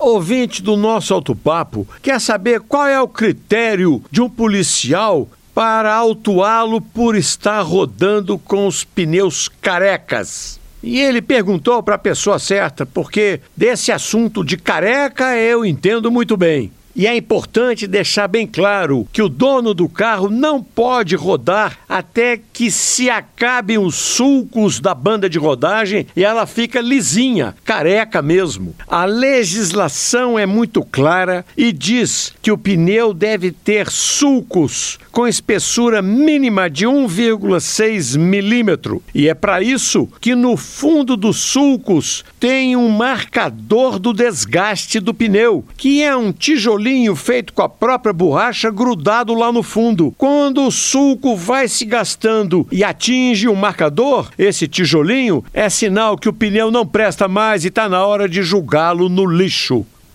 ouvinte do nosso autopapo quer saber qual é o critério de um policial para autuá-lo por estar rodando com os pneus carecas. E ele perguntou para a pessoa certa, porque desse assunto de careca eu entendo muito bem. E é importante deixar bem claro que o dono do carro não pode rodar até que se acabem os sulcos da banda de rodagem e ela fica lisinha, careca mesmo. A legislação é muito clara e diz que o pneu deve ter sulcos com espessura mínima de 1,6 milímetro. E é para isso que no fundo dos sulcos tem um marcador do desgaste do pneu, que é um tijolinho feito com a própria borracha grudado lá no fundo. Quando o sulco vai se gastando e atinge o marcador, esse tijolinho é sinal que o pneu não presta mais e está na hora de julgá-lo no lixo.